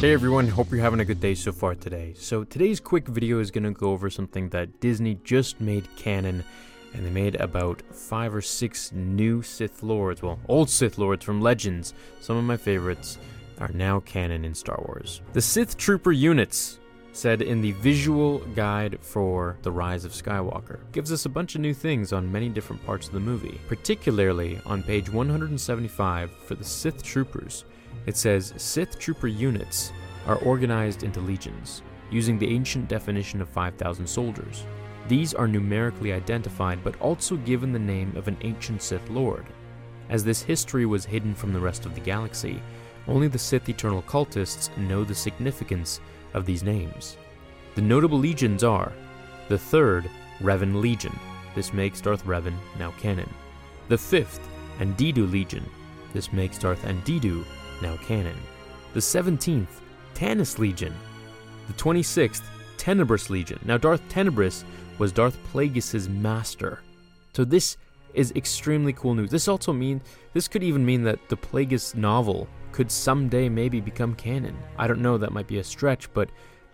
Hey everyone, hope you're having a good day so far today. So today's quick video is going to go over something that Disney just made canon and they made about five or six new Sith Lords, well, old Sith Lords from Legends, some of my favorites, are now canon in Star Wars. The Sith Trooper units, said in the visual guide for The Rise of Skywalker, gives us a bunch of new things on many different parts of the movie, particularly on page 175 for the Sith Troopers. It says Sith Trooper units are organized into legions, using the ancient definition of 5,000 soldiers. These are numerically identified but also given the name of an ancient Sith Lord. As this history was hidden from the rest of the galaxy, only the Sith Eternal Cultists know the significance of these names. The notable legions are the third, Revan Legion. This makes Darth Revan now canon. The fifth, Andeddu Legion. This makes Darth Andeddu now canon. The 17th, Tanis Legion. The 26th, Tenebrous Legion. Now, Darth Tenebrous was Darth Plagueis' master. So this is extremely cool news. This also mean this could even mean that the Plagueis novel could someday maybe become canon. I don't know, that might be a stretch, but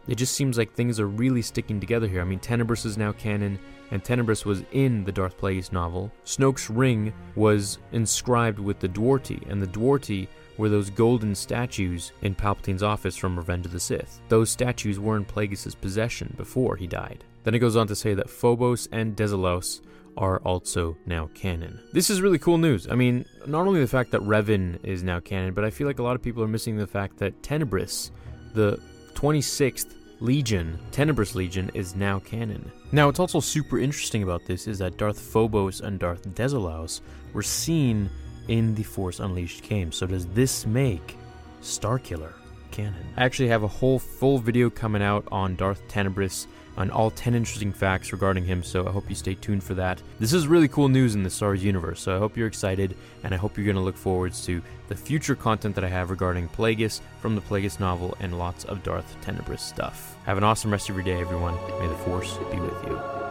it just seems like things are really sticking together here. I mean, Tenebrous is now canon, and Tenebrous was in the Darth Plagueis novel. Snoke's ring was inscribed with the Dwartii, and the Dwartii were those golden statues in Palpatine's office from Revenge of the Sith. Those statues were in Plagueis' possession before he died. Then it goes on to say that Phobos and Desolous are also now canon. This is really cool news. I mean, not only the fact that Revan is now canon, but I feel like a lot of people are missing the fact that Tenebrous, the 26th Legion, Tenebrous Legion, is now canon. Now, what's also super interesting about this is that Darth Phobos and Darth Desolous were seen in the Force Unleashed game. So does this make Starkiller canon? I actually have a whole full video coming out on Darth Tenebrous on all 10 interesting facts regarding him, so I hope you stay tuned for that. This is really cool news in the Star Wars universe, so I hope you're excited, and I hope you're going to look forwards to the future content that I have regarding Plagueis from the Plagueis novel and lots of Darth Tenebrous stuff. Have an awesome rest of your day, everyone. May the Force be with you.